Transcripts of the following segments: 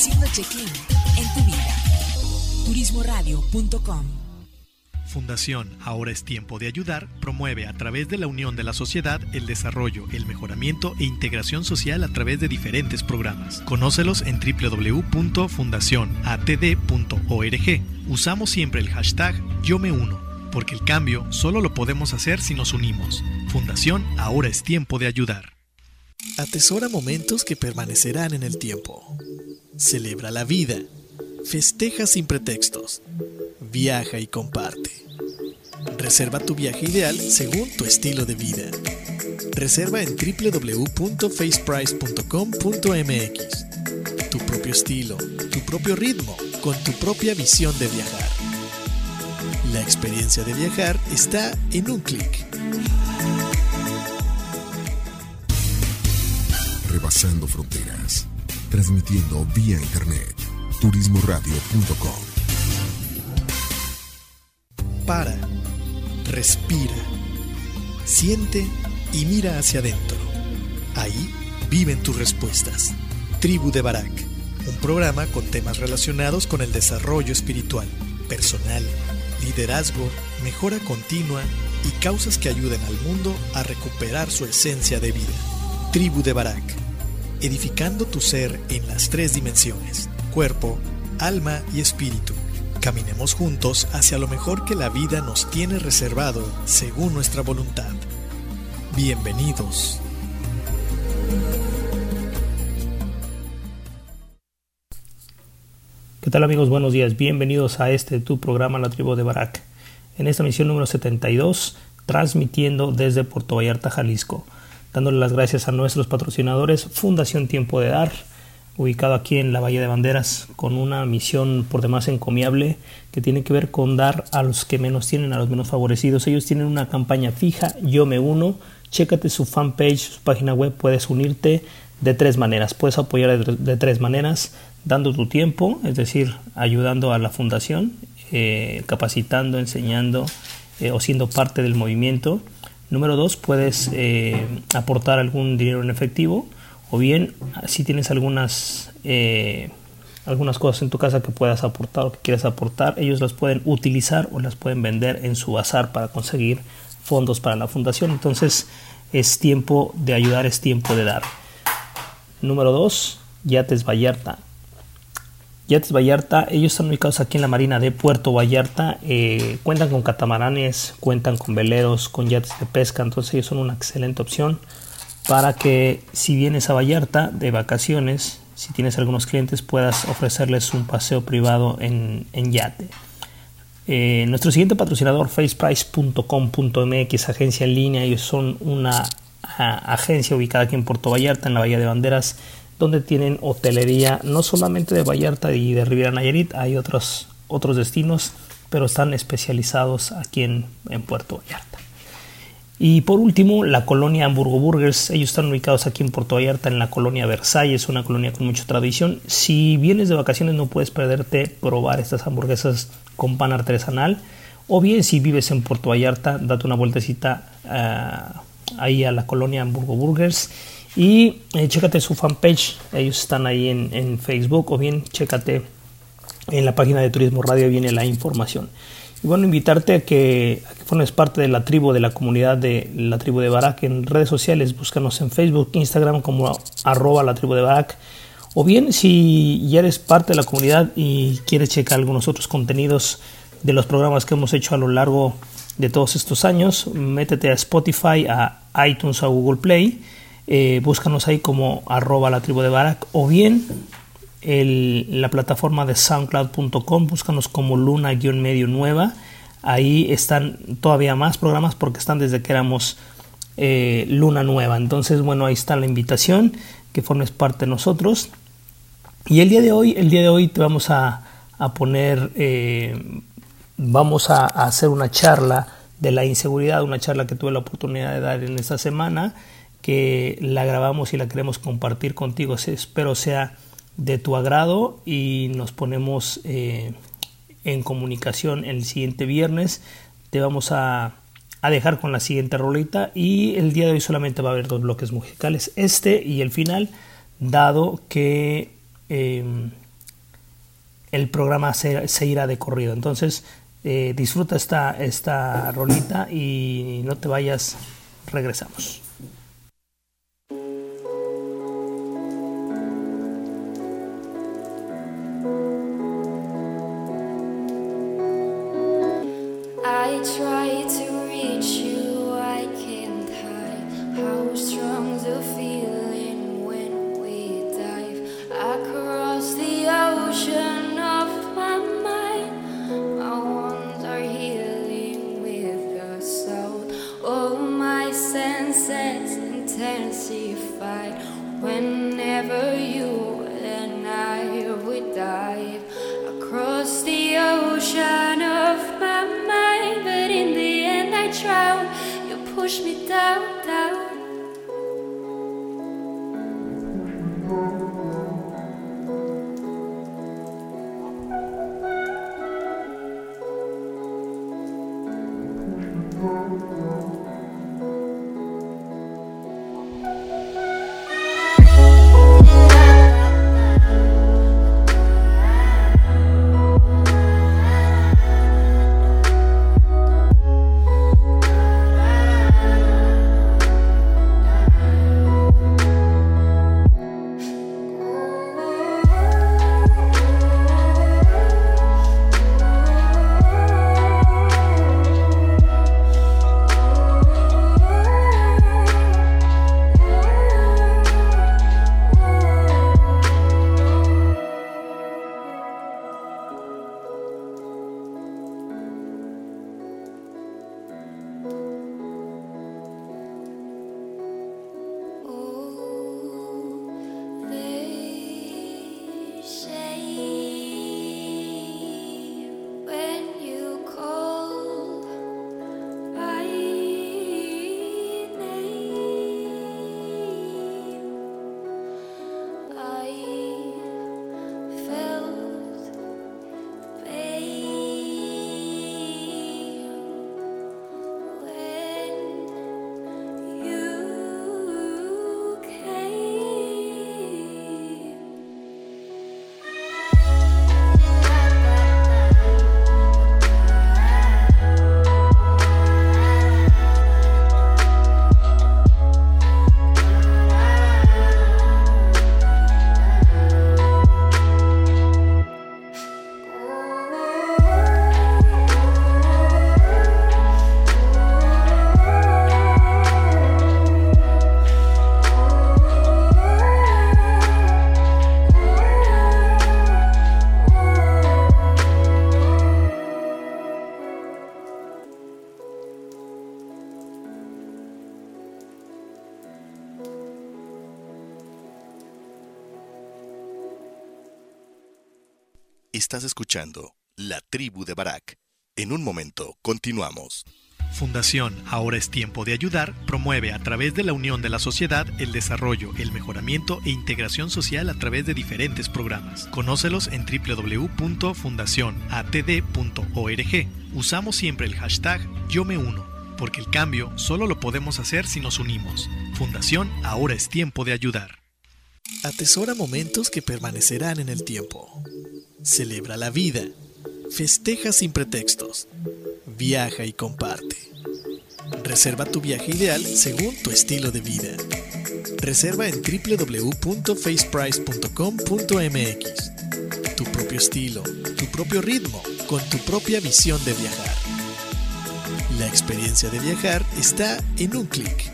haciendo check-in en tu vida. Turismoradio.com Fundación Ahora es Tiempo de Ayudar promueve a través de la unión de la sociedad el desarrollo, el mejoramiento e integración social a través de diferentes programas. Conócelos en www.fundacionatd.org. Usamos siempre el hashtag Yo me uno, porque el cambio solo lo podemos hacer si nos unimos. Fundación Ahora es Tiempo de Ayudar. Atesora momentos que permanecerán en el tiempo. Celebra la vida. Festeja sin pretextos. Viaja y comparte. Reserva tu viaje ideal según tu estilo de vida. Reserva en www.faceprice.com.mx. Tu propio estilo, tu propio ritmo, con tu propia visión de viajar. La experiencia de viajar está en un clic. Rebasando fronteras, transmitiendo vía internet, turismoradio.com. Para, respira, siente y mira hacia adentro. Ahí viven tus respuestas. Tribu de Barak, un programa con temas relacionados con el desarrollo espiritual, personal, liderazgo, mejora continua y causas que ayuden al mundo a recuperar su esencia de vida. Tribu de Barak, edificando tu ser en las tres dimensiones, cuerpo, alma y espíritu. Caminemos juntos hacia lo mejor que la vida nos tiene reservado según nuestra voluntad. Bienvenidos. ¿Qué tal amigos? Buenos días. Bienvenidos a este tu programa La Tribu de Barak. En esta misión número 72, transmitiendo desde Puerto Vallarta, Jalisco. Dándole las gracias a nuestros patrocinadores, Fundación Tiempo de Dar, ubicado aquí en la Bahía de Banderas, con una misión por demás encomiable que tiene que ver con dar a los que menos tienen, a los menos favorecidos. Ellos tienen una campaña fija, yo me uno. Chécate su fanpage, su página web, puedes unirte de tres maneras. Puedes apoyar de, de tres maneras, dando tu tiempo, es decir, ayudando a la fundación, eh, capacitando, enseñando eh, o siendo parte del movimiento. Número dos, puedes eh, aportar algún dinero en efectivo o bien si tienes algunas eh, algunas cosas en tu casa que puedas aportar o que quieras aportar, ellos las pueden utilizar o las pueden vender en su bazar para conseguir fondos para la fundación. Entonces es tiempo de ayudar, es tiempo de dar. Número 2, Yates Vallarta. Yates Vallarta, ellos están ubicados aquí en la marina de Puerto Vallarta, eh, cuentan con catamaranes, cuentan con veleros, con yates de pesca, entonces ellos son una excelente opción para que si vienes a Vallarta de vacaciones, si tienes algunos clientes, puedas ofrecerles un paseo privado en, yate. Eh, nuestro siguiente patrocinador, faceprice.com.mx, agencia en línea, ellos son una agencia ubicada aquí en Puerto Vallarta, en la Bahía de Banderas, donde tienen hotelería no solamente de Vallarta y de Riviera Nayarit, hay otros, otros destinos, pero están especializados aquí en, Puerto Vallarta. Y por último, la colonia Hamburgo Burgers. Ellos están ubicados aquí en Puerto Vallarta, en la colonia Versalles, una colonia con mucha tradición. Si vienes de vacaciones, no puedes perderte probar estas hamburguesas con pan artesanal. O bien, si vives en Puerto Vallarta, date una vueltecita uh, ahí a la colonia Hamburgo Burgers. Y eh, chécate su fanpage. Ellos están ahí en, en Facebook. O bien, chécate en la página de Turismo Radio, viene la información. Y bueno, invitarte a que, a que, formes parte de la tribu, de la comunidad de la tribu de Barak en redes sociales. Búscanos en Facebook, Instagram como arroba la tribu de Barak. O bien, si ya eres parte de la comunidad y quieres checar algunos otros contenidos de los programas que hemos hecho a lo largo de todos estos años, métete a Spotify, a iTunes, a Google Play. Eh, búscanos ahí como arroba la tribu de Barak. O bien la plataforma de soundcloud.com, búscanos como luna-medio nueva. Ahí están todavía más programas porque están desde que éramos eh, luna nueva. Entonces, bueno, ahí está la invitación, que formes parte de nosotros. Y el día de hoy, el día de hoy te vamos a, a poner, eh, vamos a, a hacer una charla de la inseguridad, una charla que tuve la oportunidad de dar en esta semana, que la grabamos y la queremos compartir contigo. Espero sea de tu agrado y nos ponemos eh, en comunicación el siguiente viernes. Te vamos a, dejar con la siguiente rolita y el día de hoy solamente va a haber dos bloques musicales, este y el final, dado que eh, el programa se, se irá de corrido. Entonces, eh, disfruta esta, esta rolita y no te vayas, regresamos. Estás escuchando La Tribu de Barak. En un momento, continuamos. Fundación Ahora es tiempo de ayudar promueve a través de la unión de la sociedad el desarrollo, el mejoramiento e integración social a través de diferentes programas. Conócelos en www.fundacionatd.org. Usamos siempre el hashtag Yo me uno, porque el cambio solo lo podemos hacer si nos unimos. Fundación Ahora es tiempo de ayudar. Atesora momentos que permanecerán en el tiempo. Celebra la vida. Festeja sin pretextos. Viaja y comparte. Reserva tu viaje ideal según tu estilo de vida. Reserva en www.faceprice.com.mx. Tu propio estilo, tu propio ritmo, con tu propia visión de viajar. La experiencia de viajar está en un clic.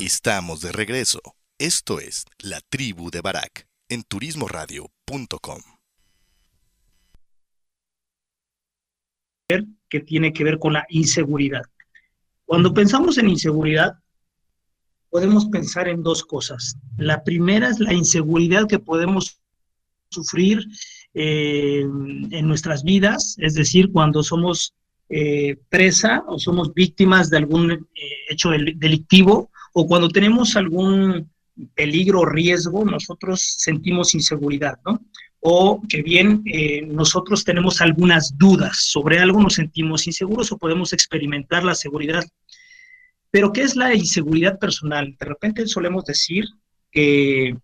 Estamos de regreso. Esto es La Tribu de Barak en turismoradio.com. que tiene que ver con la inseguridad. Cuando pensamos en inseguridad, podemos pensar en dos cosas. La primera es la inseguridad que podemos sufrir eh, en nuestras vidas, es decir, cuando somos eh, presa o somos víctimas de algún eh, hecho del- delictivo o cuando tenemos algún peligro o riesgo, nosotros sentimos inseguridad, ¿no? O que bien eh, nosotros tenemos algunas dudas sobre algo, nos sentimos inseguros o podemos experimentar la seguridad. Pero, ¿qué es la inseguridad personal? De repente solemos decir que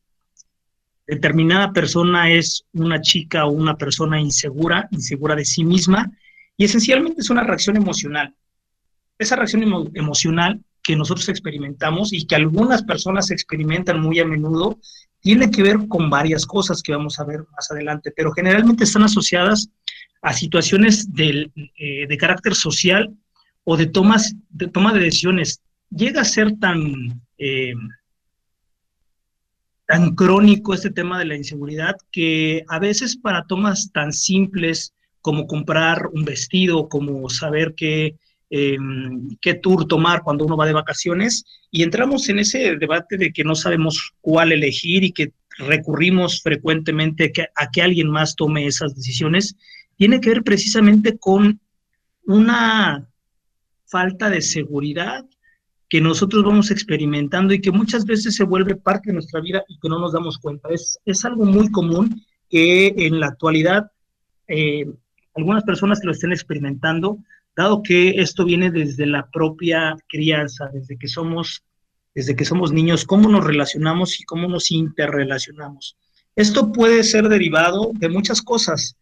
determinada persona es una chica o una persona insegura, insegura de sí misma, y esencialmente es una reacción emocional. Esa reacción emo emocional que nosotros experimentamos y que algunas personas experimentan muy a menudo, tiene que ver con varias cosas que vamos a ver más adelante, pero generalmente están asociadas a situaciones de, eh, de carácter social o de, tomas, de toma de decisiones. Llega a ser tan, eh, tan crónico este tema de la inseguridad que a veces para tomas tan simples como comprar un vestido, como saber qué, eh, qué tour tomar cuando uno va de vacaciones, y entramos en ese debate de que no sabemos cuál elegir y que recurrimos frecuentemente que, a que alguien más tome esas decisiones, tiene que ver precisamente con una falta de seguridad que nosotros vamos experimentando y que muchas veces se vuelve parte de nuestra vida y que no nos damos cuenta. Es, es algo muy común que en la actualidad eh, algunas personas que lo estén experimentando, dado que esto viene desde la propia crianza, desde que somos, desde que somos niños, cómo nos relacionamos y cómo nos interrelacionamos. Esto puede ser derivado de muchas cosas,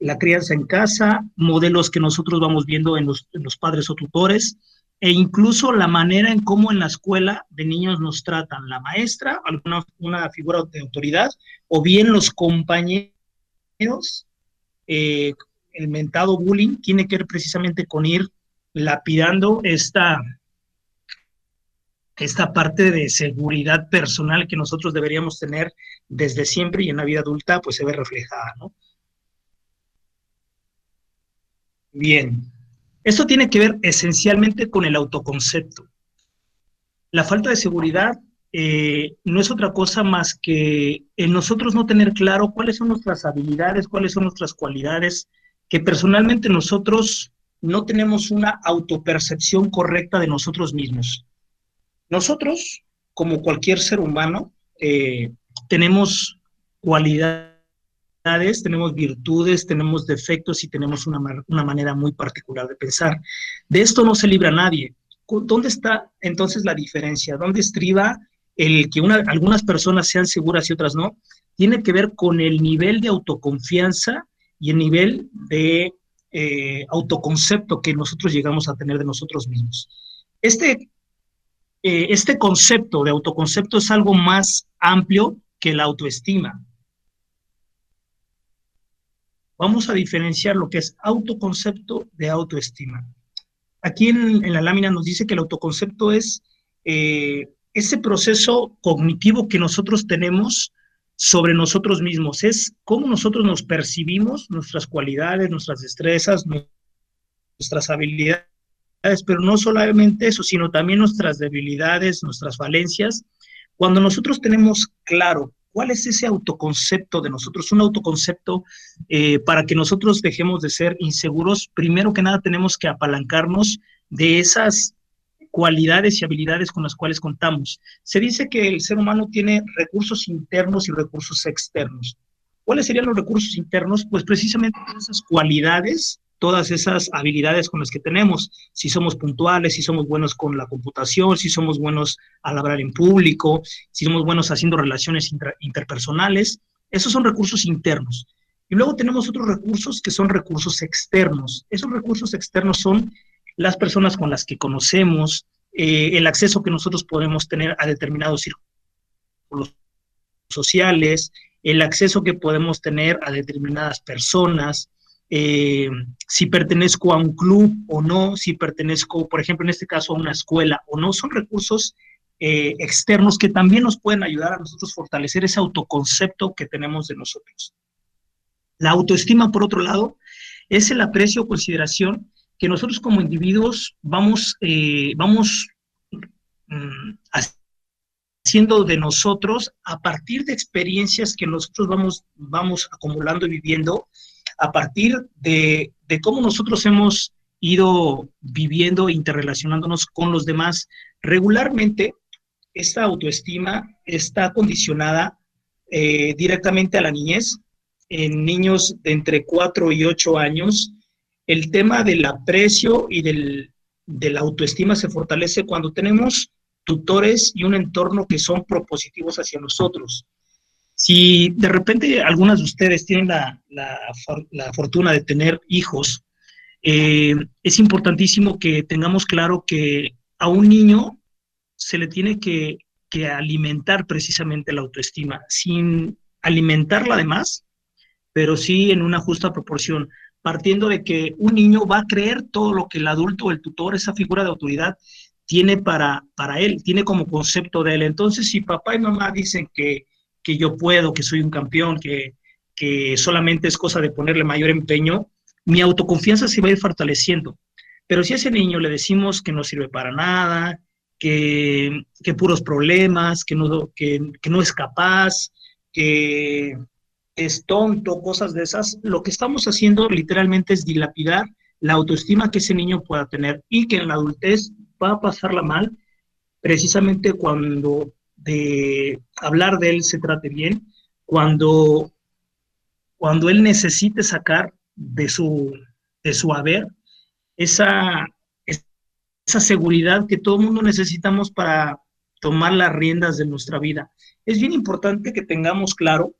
la crianza en casa, modelos que nosotros vamos viendo en los, padres o tutores, e incluso la manera en cómo en la escuela de niños nos tratan la maestra, alguna una figura de autoridad, o bien los compañeros, eh, el mentado bullying tiene que ver precisamente con ir lapidando esta, esta parte de seguridad personal que nosotros deberíamos tener desde siempre y en la vida adulta pues se ve reflejada, ¿no? Bien, esto tiene que ver esencialmente con el autoconcepto. La falta de seguridad eh, no es otra cosa más que en nosotros no tener claro cuáles son nuestras habilidades, cuáles son nuestras cualidades, que personalmente nosotros no tenemos una autopercepción correcta de nosotros mismos. Nosotros, como cualquier ser humano, eh, tenemos cualidades tenemos virtudes, tenemos defectos y tenemos una, una, manera muy particular de pensar. De esto no se libra nadie. ¿Dónde está entonces la diferencia? ¿Dónde estriba el que una, algunas personas sean seguras y otras no? Tiene que ver con el nivel de autoconfianza y el nivel de eh, autoconcepto que nosotros llegamos a tener de nosotros mismos. Este, eh, este concepto de autoconcepto es algo más amplio que la autoestima. Vamos a diferenciar lo que es autoconcepto de autoestima. Aquí en, la lámina nos dice que el autoconcepto es eh, ese proceso cognitivo que nosotros tenemos sobre nosotros mismos, es cómo nosotros nos percibimos, nuestras cualidades, nuestras destrezas, nuestras habilidades, pero no solamente eso, sino también nuestras debilidades, nuestras falencias. Cuando nosotros tenemos claro ¿Cuál es ese autoconcepto de nosotros? Un autoconcepto eh, para que nosotros dejemos de ser inseguros. Primero que nada tenemos que apalancarnos de esas cualidades y habilidades con las cuales contamos. Se dice que el ser humano tiene recursos internos y recursos externos. ¿Cuáles serían los recursos internos? Pues precisamente esas cualidades todas esas habilidades con las que tenemos, si somos puntuales, si somos buenos con la computación, si somos buenos al hablar en público, si somos buenos haciendo relaciones interpersonales, esos son recursos internos. Y luego tenemos otros recursos que son recursos externos. Esos recursos externos son las personas con las que conocemos, eh, el acceso que nosotros podemos tener a determinados círculos sociales, el acceso que podemos tener a determinadas personas, eh, si pertenezco a un club o no, si pertenezco, por ejemplo, en este caso a una escuela o no, son recursos eh, externos que también nos pueden ayudar a nosotros fortalecer ese autoconcepto que tenemos de nosotros. La autoestima, por otro lado, es el aprecio o consideración que nosotros como individuos vamos, eh, vamos mm, haciendo de nosotros a partir de experiencias que nosotros vamos, vamos acumulando y viviendo a partir de, cómo nosotros hemos ido viviendo, interrelacionándonos con los demás. Regularmente, esta autoestima está condicionada eh, directamente a la niñez. En niños de entre 4 y 8 años, el tema del aprecio y del, de la autoestima se fortalece cuando tenemos tutores y un entorno que son propositivos hacia nosotros. Si de repente algunas de ustedes tienen la, la, fortuna de tener hijos, eh, es importantísimo que tengamos claro que a un niño se le tiene que, que alimentar precisamente la autoestima, sin alimentarla además, pero sí en una justa proporción, partiendo de que un niño va a creer todo lo que el adulto o el tutor, esa figura de autoridad, tiene para, para él, tiene como concepto de él. Entonces, si papá y mamá dicen que, que yo puedo, que soy un campeón, que, que solamente es cosa de ponerle mayor empeño, mi autoconfianza se va a ir fortaleciendo. Pero si a ese niño le decimos que no sirve para nada, que, que puros problemas, que no, que, que no es capaz, que es tonto, cosas de esas, lo que estamos haciendo literalmente es dilapidar la autoestima que ese niño pueda tener y que en la adultez va a pasarla mal, precisamente cuando de hablar de él se trate bien, cuando, cuando él necesite sacar de su, de su haber esa, esa seguridad que todo el mundo necesitamos para tomar las riendas de nuestra vida. Es bien importante que tengamos claro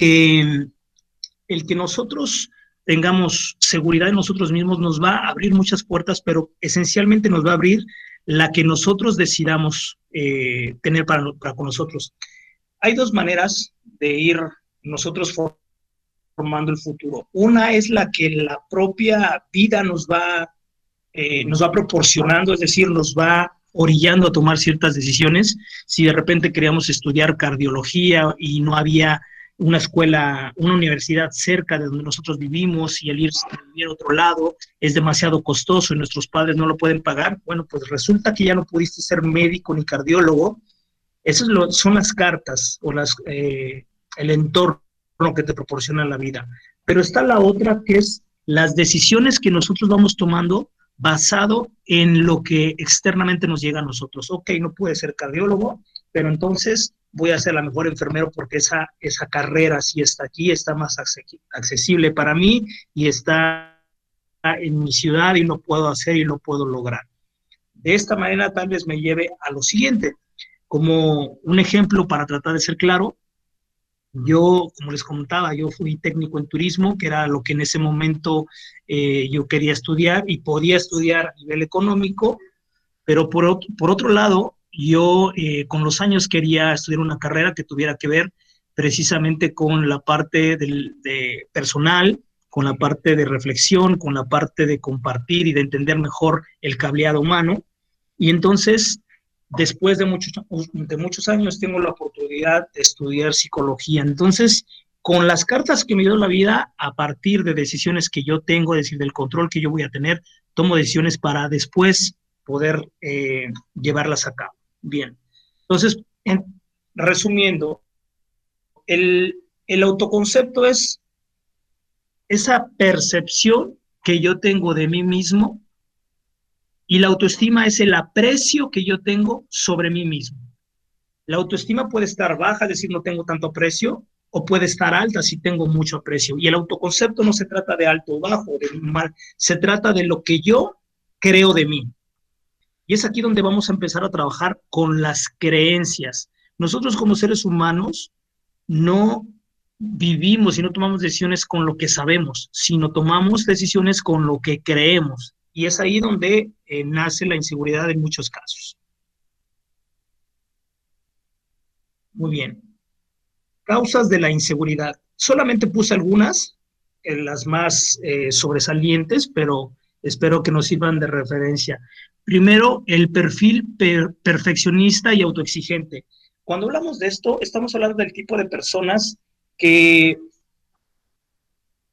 el que nosotros tengamos seguridad en nosotros mismos nos va a abrir muchas puertas, pero esencialmente nos va a abrir la que nosotros decidamos eh, tener para, para, con nosotros. Hay dos maneras de ir nosotros formando el futuro. Una es la que la propia vida nos va, eh, nos va proporcionando, es decir, nos va orillando a tomar ciertas decisiones. Si de repente queríamos estudiar cardiología y no había una escuela, una universidad cerca de donde nosotros vivimos y el ir a vivir a otro lado es demasiado costoso y nuestros padres no lo pueden pagar, bueno, pues resulta que ya no pudiste ser médico ni cardiólogo. Esas son las cartas o las, eh, el entorno que te proporciona la vida. Pero está la otra que es las decisiones que nosotros vamos tomando basado en lo que externamente nos llega a nosotros. Ok, no puede ser cardiólogo, pero entonces voy a ser la mejor enfermero porque esa, esa carrera si está aquí, está más accesible para mí y está en mi ciudad y lo puedo hacer y lo puedo lograr. De esta manera tal vez me lleve a lo siguiente. Como un ejemplo para tratar de ser claro, yo, como les comentaba, yo fui técnico en turismo, que era lo que en ese momento eh, yo quería estudiar y podía estudiar a nivel económico, pero por, por otro lado, yo eh, con los años quería estudiar una carrera que tuviera que ver precisamente con la parte del, de personal, con la parte de reflexión, con la parte de compartir y de entender mejor el cableado humano. Y entonces, después de muchos, de muchos años, tengo la oportunidad de estudiar psicología. Entonces, con las cartas que me dio la vida, a partir de decisiones que yo tengo, es decir, del control que yo voy a tener, tomo decisiones para después poder eh, llevarlas a cabo. Bien. Entonces, resumiendo, el, el autoconcepto es esa percepción que yo tengo de mí mismo y la autoestima es el aprecio que yo tengo sobre mí mismo. La autoestima puede estar baja, es decir, no tengo tanto aprecio, o puede estar alta si tengo mucho aprecio. Y el autoconcepto no se trata de alto o bajo, de mal, se trata de lo que yo creo de mí. Y es aquí donde vamos a empezar a trabajar con las creencias. Nosotros como seres humanos no vivimos y no tomamos decisiones con lo que sabemos, sino tomamos decisiones con lo que creemos. Y es ahí donde eh, nace la inseguridad en muchos casos. Muy bien. Causas de la inseguridad. Solamente puse algunas, en las más eh, sobresalientes, pero espero que nos sirvan de referencia. Primero, el perfil perfeccionista y autoexigente. Cuando hablamos de esto, estamos hablando del tipo de personas que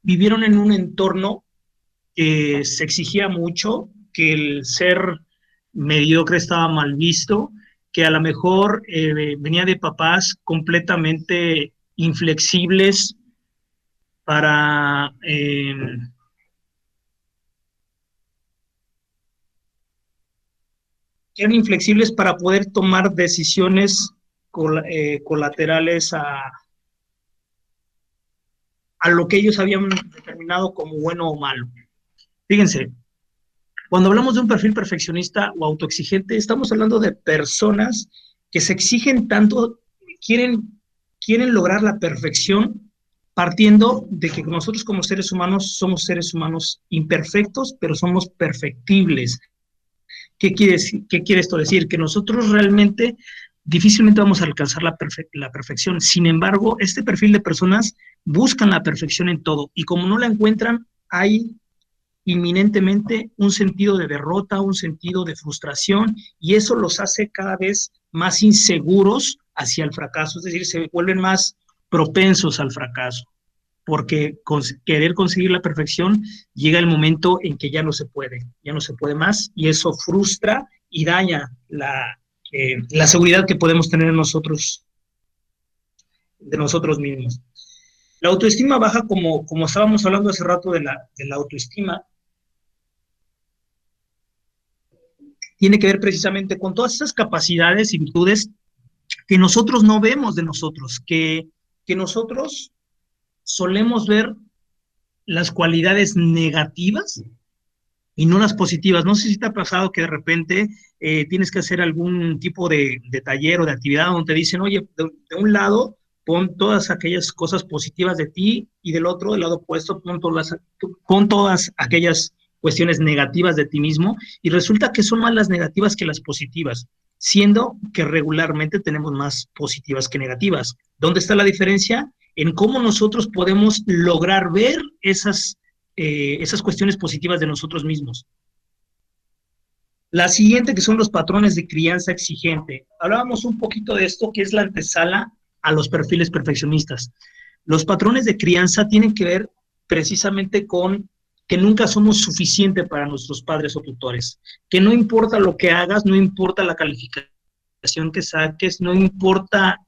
vivieron en un entorno que se exigía mucho, que el ser mediocre estaba mal visto, que a lo mejor eh, venía de papás completamente inflexibles para eh, eran inflexibles para poder tomar decisiones eh, colaterales a, a lo que ellos habían determinado como bueno o malo. Fíjense, cuando hablamos de un perfil perfeccionista o autoexigente, estamos hablando de personas que se exigen tanto, quieren, quieren lograr la perfección partiendo de que nosotros como seres humanos somos seres humanos imperfectos, pero somos perfectibles. ¿Qué quiere, qué quiere esto decir? Que nosotros realmente difícilmente vamos a alcanzar la, perfe- la perfección. Sin embargo, este perfil de personas buscan la perfección en todo y como no la encuentran, hay inminentemente un sentido de derrota, un sentido de frustración y eso los hace cada vez más inseguros hacia el fracaso, es decir, se vuelven más propensos al fracaso, porque querer conseguir la perfección llega el momento en que ya no se puede, ya no se puede más y eso frustra y daña la, eh, la seguridad que podemos tener nosotros, de nosotros mismos. La autoestima baja, como, como estábamos hablando hace rato de la, de la autoestima, tiene que ver precisamente con todas esas capacidades y virtudes que nosotros no vemos de nosotros, que, que nosotros solemos ver las cualidades negativas y no las positivas. No sé si te ha pasado que de repente eh, tienes que hacer algún tipo de, taller o de actividad donde te dicen, oye, de, de, un lado pon todas aquellas cosas positivas de ti y del otro, del lado opuesto, pon todas, pon todas aquellas cuestiones negativas de ti mismo y resulta que son más las negativas que las positivas, siendo que regularmente tenemos más positivas que negativas. ¿Dónde está la diferencia? En cómo nosotros podemos lograr ver esas, eh, esas cuestiones positivas de nosotros mismos. La siguiente, que son los patrones de crianza exigente. Hablábamos un poquito de esto, que es la antesala a los perfiles perfeccionistas. Los patrones de crianza tienen que ver precisamente con que nunca somos suficiente para nuestros padres o tutores, que no importa lo que hagas, no importa la calificación que saques, no importa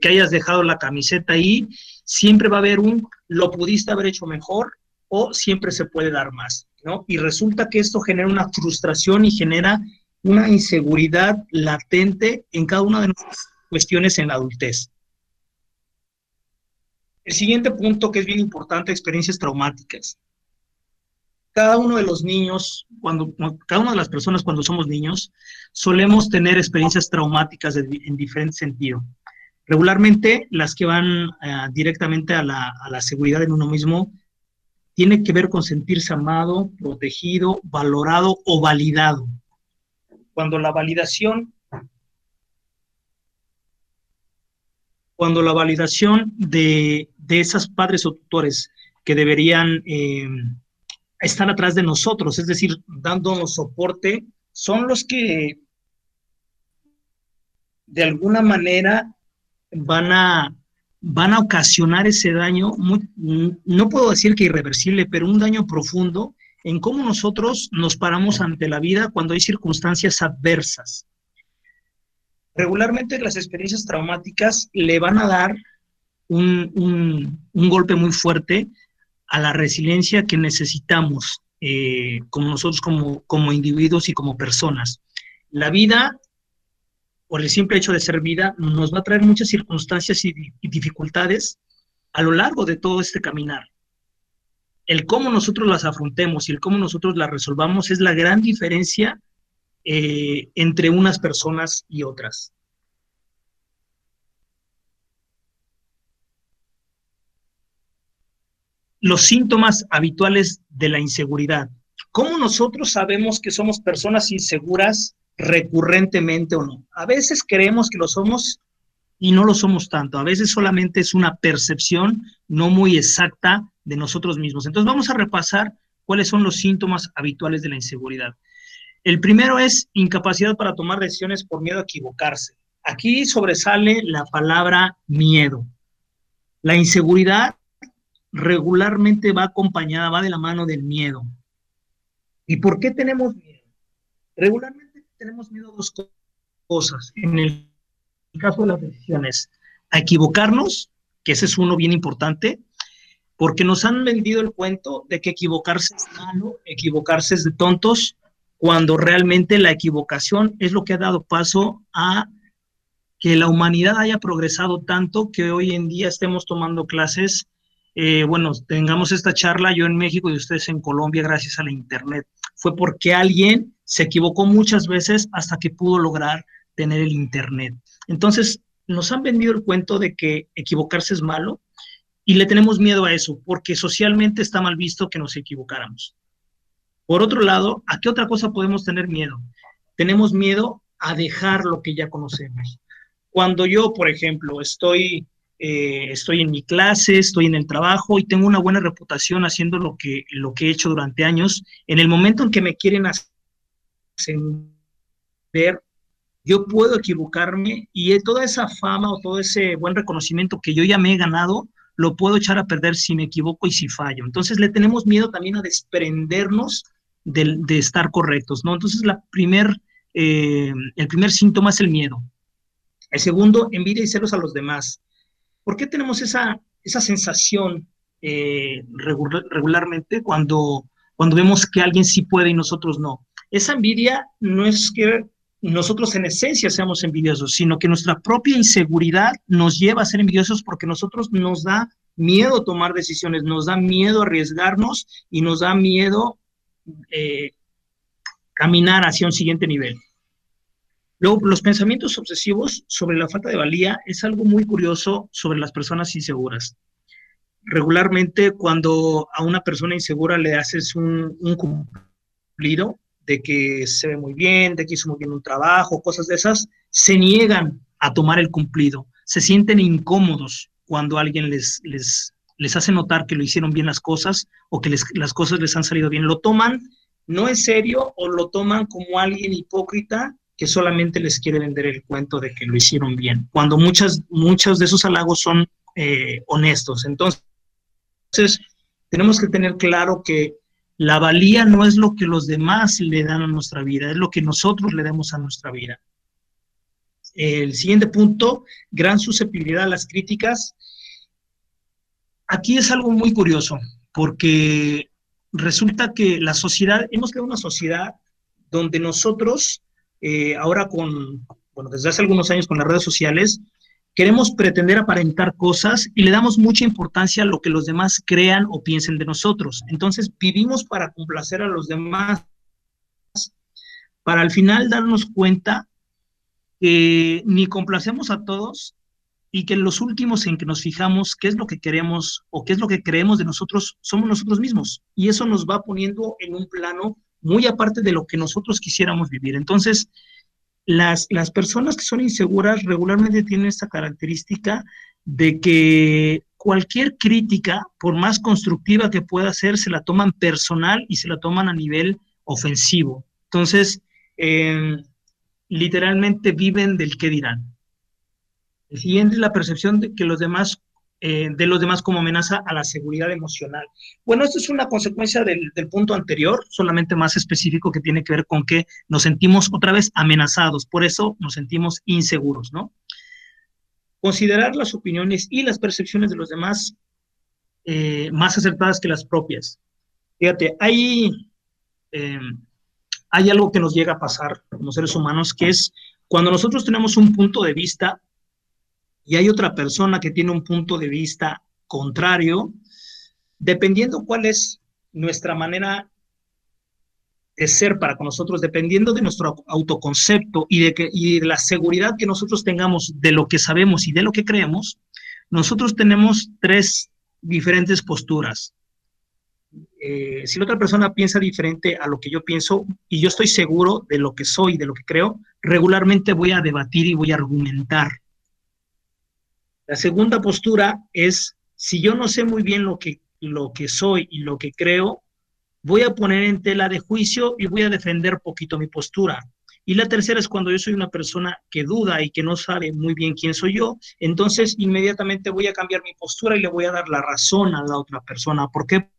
que hayas dejado la camiseta ahí, siempre va a haber un lo pudiste haber hecho mejor o siempre se puede dar más, ¿no? Y resulta que esto genera una frustración y genera una inseguridad latente en cada una de nuestras cuestiones en la adultez. El siguiente punto que es bien importante, experiencias traumáticas cada uno de los niños, cuando, cada una de las personas cuando somos niños, solemos tener experiencias traumáticas en diferente sentido. Regularmente, las que van uh, directamente a la, a la, seguridad en uno mismo, tiene que ver con sentirse amado, protegido, valorado o validado. Cuando la validación, cuando la validación de, de esas padres o tutores que deberían eh, están atrás de nosotros, es decir, dándonos soporte, son los que de alguna manera van a, van a ocasionar ese daño, no puedo decir que irreversible, pero un daño profundo en cómo nosotros nos paramos ante la vida cuando hay circunstancias adversas. Regularmente las experiencias traumáticas le van a dar un, un, un golpe muy fuerte a la resiliencia que necesitamos eh, como nosotros como, como individuos y como personas. La vida, por el simple hecho de ser vida, nos va a traer muchas circunstancias y, dificultades a lo largo de todo este caminar. El cómo nosotros las afrontemos y el cómo nosotros las resolvamos es la gran diferencia eh, entre unas personas y otras. los síntomas habituales de la inseguridad. ¿Cómo nosotros sabemos que somos personas inseguras recurrentemente o no? A veces creemos que lo somos y no lo somos tanto. A veces solamente es una percepción no muy exacta de nosotros mismos. Entonces vamos a repasar cuáles son los síntomas habituales de la inseguridad. El primero es incapacidad para tomar decisiones por miedo a equivocarse. Aquí sobresale la palabra miedo. La inseguridad regularmente va acompañada, va de la mano del miedo. ¿Y por qué tenemos miedo? Regularmente tenemos miedo a dos cosas. En el caso de las decisiones, a equivocarnos, que ese es uno bien importante, porque nos han vendido el cuento de que equivocarse es malo, equivocarse es de tontos, cuando realmente la equivocación es lo que ha dado paso a que la humanidad haya progresado tanto que hoy en día estemos tomando clases eh, bueno, tengamos esta charla yo en México y ustedes en Colombia gracias a la Internet. Fue porque alguien se equivocó muchas veces hasta que pudo lograr tener el Internet. Entonces, nos han vendido el cuento de que equivocarse es malo y le tenemos miedo a eso, porque socialmente está mal visto que nos equivocáramos. Por otro lado, ¿a qué otra cosa podemos tener miedo? Tenemos miedo a dejar lo que ya conocemos. Cuando yo, por ejemplo, estoy, eh, estoy en mi clase, estoy en el trabajo y tengo una buena reputación haciendo lo que, lo que he hecho durante años, en el momento en que me quieren ascender, yo puedo equivocarme y toda esa fama o todo ese buen reconocimiento que yo ya me he ganado, lo puedo echar a perder si me equivoco y si fallo. Entonces le tenemos miedo también a desprendernos de, de estar correctos, ¿no? Entonces la primer, eh, el primer síntoma es el miedo. El segundo, envidia y celos a los demás. ¿Por qué tenemos esa, esa sensación eh, regular, regularmente cuando, cuando vemos que alguien sí puede y nosotros no? Esa envidia no es que nosotros en esencia seamos envidiosos, sino que nuestra propia inseguridad nos lleva a ser envidiosos porque nosotros nos da miedo tomar decisiones, nos da miedo arriesgarnos y nos da miedo eh, caminar hacia un siguiente nivel. Luego, los pensamientos obsesivos sobre la falta de valía es algo muy curioso sobre las personas inseguras. Regularmente, cuando a una persona insegura le haces un, un cumplido, de que se ve muy bien, de que hizo muy bien un trabajo, cosas de esas, se niegan a tomar el cumplido, se sienten incómodos cuando alguien les, les, les hace notar que lo hicieron bien las cosas o que las cosas les han salido bien. Lo toman no en serio o lo toman como alguien hipócrita que solamente les quiere vender el cuento de que lo hicieron bien, cuando muchas, muchos de esos halagos son eh, honestos. Entonces, tenemos que tener claro que la valía no es lo que los demás le dan a nuestra vida, es lo que nosotros le damos a nuestra vida. El siguiente punto, gran susceptibilidad a las críticas. Aquí es algo muy curioso, porque resulta que la sociedad, hemos creado una sociedad donde nosotros, eh, ahora con, bueno, desde hace algunos años con las redes sociales, Queremos pretender aparentar cosas y le damos mucha importancia a lo que los demás crean o piensen de nosotros. Entonces vivimos para complacer a los demás, para al final darnos cuenta que ni complacemos a todos y que los últimos en que nos fijamos qué es lo que queremos o qué es lo que creemos de nosotros somos nosotros mismos. Y eso nos va poniendo en un plano muy aparte de lo que nosotros quisiéramos vivir. Entonces, las, las personas que son inseguras regularmente tienen esta característica de que cualquier crítica, por más constructiva que pueda ser, se la toman personal y se la toman a nivel ofensivo. Entonces, em, literalmente viven del qué dirán. El siguiente es la percepción de que los demás eh, de los demás como amenaza a la seguridad emocional. Bueno, esto es una consecuencia del, punto anterior, solamente más específico que tiene que ver con que nos sentimos otra vez amenazados, por eso nos sentimos inseguros, ¿no? Considerar las opiniones y las percepciones de los demás eh, más acertadas que las propias. Fíjate, hay, eh, hay algo que nos llega a pasar como seres humanos, que es cuando nosotros tenemos un punto de vista y hay otra persona que tiene un punto de vista contrario, dependiendo cuál es nuestra manera de ser para con nosotros, dependiendo de nuestro autoconcepto y de, la seguridad que nosotros tengamos de lo que sabemos y de lo que creemos, nosotros tenemos tres diferentes posturas. Eh, si la otra persona piensa diferente a lo que yo pienso y yo estoy seguro de lo que soy, de lo que creo, regularmente voy a debatir y voy a argumentar. La segunda postura es, si yo no sé muy bien lo que, lo que soy y lo que creo, voy a poner en tela de juicio y voy a defender poquito mi postura. Y la tercera es cuando yo soy una persona que duda y que no sabe muy bien quién soy yo, entonces inmediatamente voy a cambiar mi postura y le voy a dar la razón a la otra persona. ¿Por qué?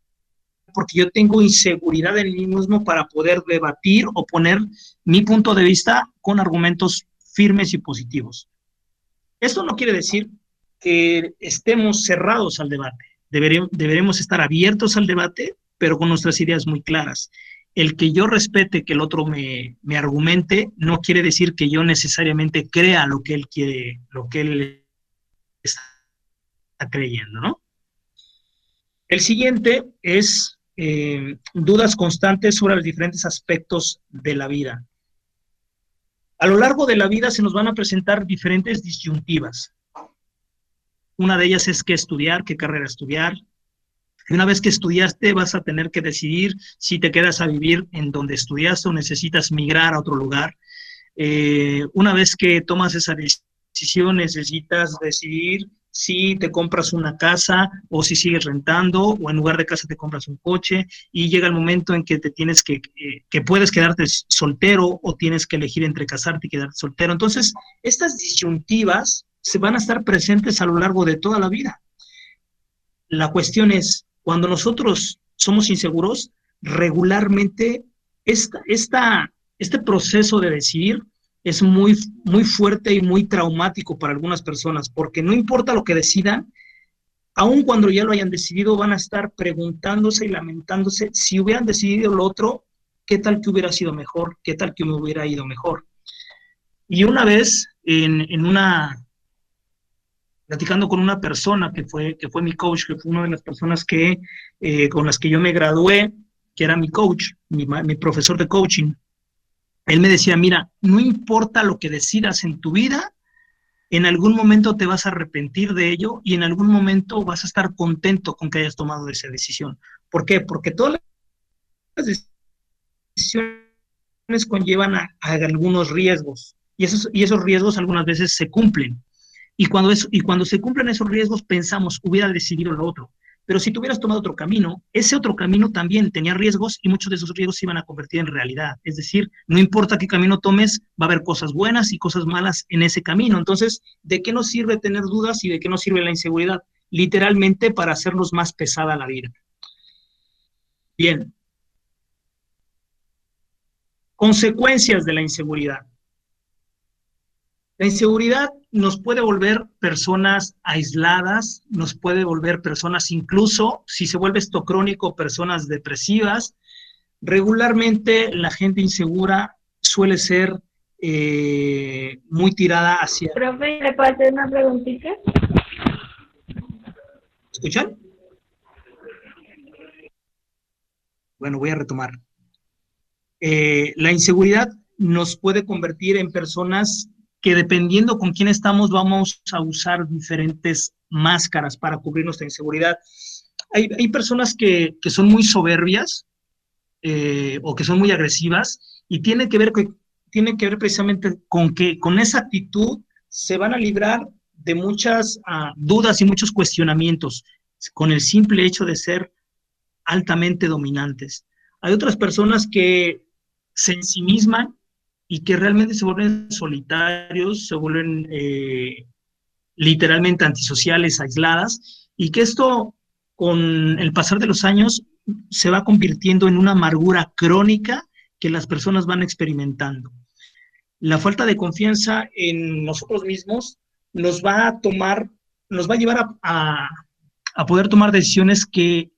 Porque yo tengo inseguridad en mí mismo para poder debatir o poner mi punto de vista con argumentos firmes y positivos. Esto no quiere decir que estemos cerrados al debate. deberemos estar abiertos al debate, pero con nuestras ideas muy claras. El que yo respete que el otro me, me argumente no quiere decir que yo necesariamente crea lo que él quiere, lo que él está creyendo, ¿no? El siguiente es eh, dudas constantes sobre los diferentes aspectos de la vida. A lo largo de la vida se nos van a presentar diferentes disyuntivas. Una de ellas es qué estudiar, qué carrera estudiar. Y una vez que estudiaste, vas a tener que decidir si te quedas a vivir en donde estudiaste o necesitas migrar a otro lugar. Eh, una vez que tomas esa decisión, necesitas decidir si te compras una casa o si sigues rentando o en lugar de casa te compras un coche y llega el momento en que te tienes que, eh, que puedes quedarte soltero o tienes que elegir entre casarte y quedarte soltero. Entonces, estas disyuntivas se van a estar presentes a lo largo de toda la vida. La cuestión es, cuando nosotros somos inseguros, regularmente esta, este proceso de decidir es muy, muy fuerte y muy traumático para algunas personas, porque no importa lo que decidan, aun cuando ya lo hayan decidido, van a estar preguntándose y lamentándose si hubieran decidido lo otro, qué tal que hubiera sido mejor, qué tal que me hubiera ido mejor. Y una vez en una platicando con una persona que fue, que fue mi coach, que fue una de las personas que, eh, con las que yo me gradué, que era mi coach, mi, mi profesor de coaching. Él me decía, mira, no importa lo que decidas en tu vida, en algún momento te vas a arrepentir de ello y en algún momento vas a estar contento con que hayas tomado esa decisión. ¿Por qué? Porque todas las decisiones conllevan a, algunos riesgos y esos, y esos riesgos algunas veces se cumplen. Y cuando, es, y cuando se cumplen esos riesgos, pensamos, hubiera decidido lo otro. Pero si tú hubieras tomado otro camino, ese otro camino también tenía riesgos y muchos de esos riesgos se iban a convertir en realidad. Es decir, no importa qué camino tomes, va a haber cosas buenas y cosas malas en ese camino. Entonces, ¿de qué nos sirve tener dudas y de qué nos sirve la inseguridad? Literalmente para hacernos más pesada la vida. Bien. Consecuencias de la inseguridad. La inseguridad nos puede volver personas aisladas, nos puede volver personas incluso, si se vuelve esto crónico, personas depresivas. Regularmente la gente insegura suele ser eh, muy tirada hacia... Profe, ¿le puedo hacer una preguntita? ¿Escuchan? Bueno, voy a retomar. Eh, la inseguridad nos puede convertir en personas que dependiendo con quién estamos vamos a usar diferentes máscaras para cubrir nuestra inseguridad. Hay, hay personas que, que, son muy soberbias eh, o que son muy agresivas y tiene que ver, tiene que ver precisamente con que con esa actitud se van a librar de muchas uh, dudas y muchos cuestionamientos con el simple hecho de ser altamente dominantes. Hay otras personas que se ensimisman y que realmente se vuelven solitarios, se vuelven eh, literalmente antisociales, aisladas, y que esto con el pasar de los años se va convirtiendo en una amargura crónica que las personas van experimentando. La falta de confianza en nosotros mismos nos va a tomar, nos va a llevar a, a, a poder tomar decisiones que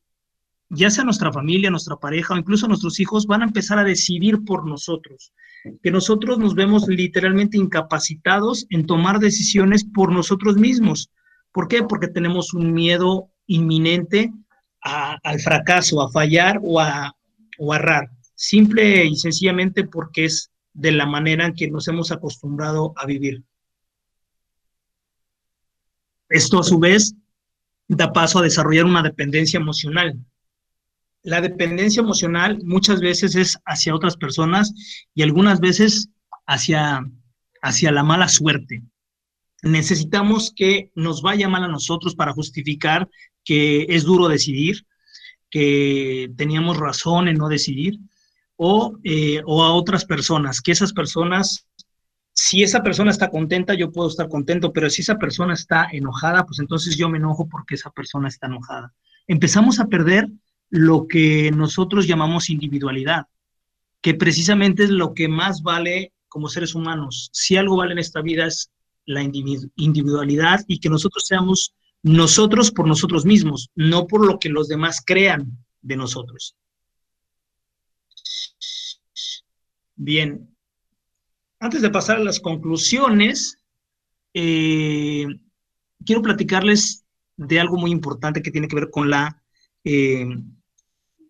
ya sea nuestra familia, nuestra pareja o incluso nuestros hijos van a empezar a decidir por nosotros que nosotros nos vemos literalmente incapacitados en tomar decisiones por nosotros mismos. ¿Por qué? Porque tenemos un miedo inminente al fracaso, a fallar o a, o a errar. Simple y sencillamente porque es de la manera en que nos hemos acostumbrado a vivir. Esto a su vez da paso a desarrollar una dependencia emocional la dependencia emocional muchas veces es hacia otras personas y algunas veces hacia, hacia la mala suerte. Necesitamos que nos vaya mal a nosotros para justificar que es duro decidir, que teníamos razón en no decidir, o, eh, o a otras personas, que esas personas si esa persona está contenta, yo puedo estar contento, pero si esa persona está enojada, pues entonces yo me enojo porque esa persona está enojada. Empezamos a perder lo que nosotros llamamos individualidad, que precisamente es lo que más vale como seres humanos. Si algo vale en esta vida es la individualidad y que nosotros seamos nosotros por nosotros mismos, no por lo que los demás crean de nosotros. Bien, antes de pasar a las conclusiones, eh, quiero platicarles de algo muy importante que tiene que ver con la eh,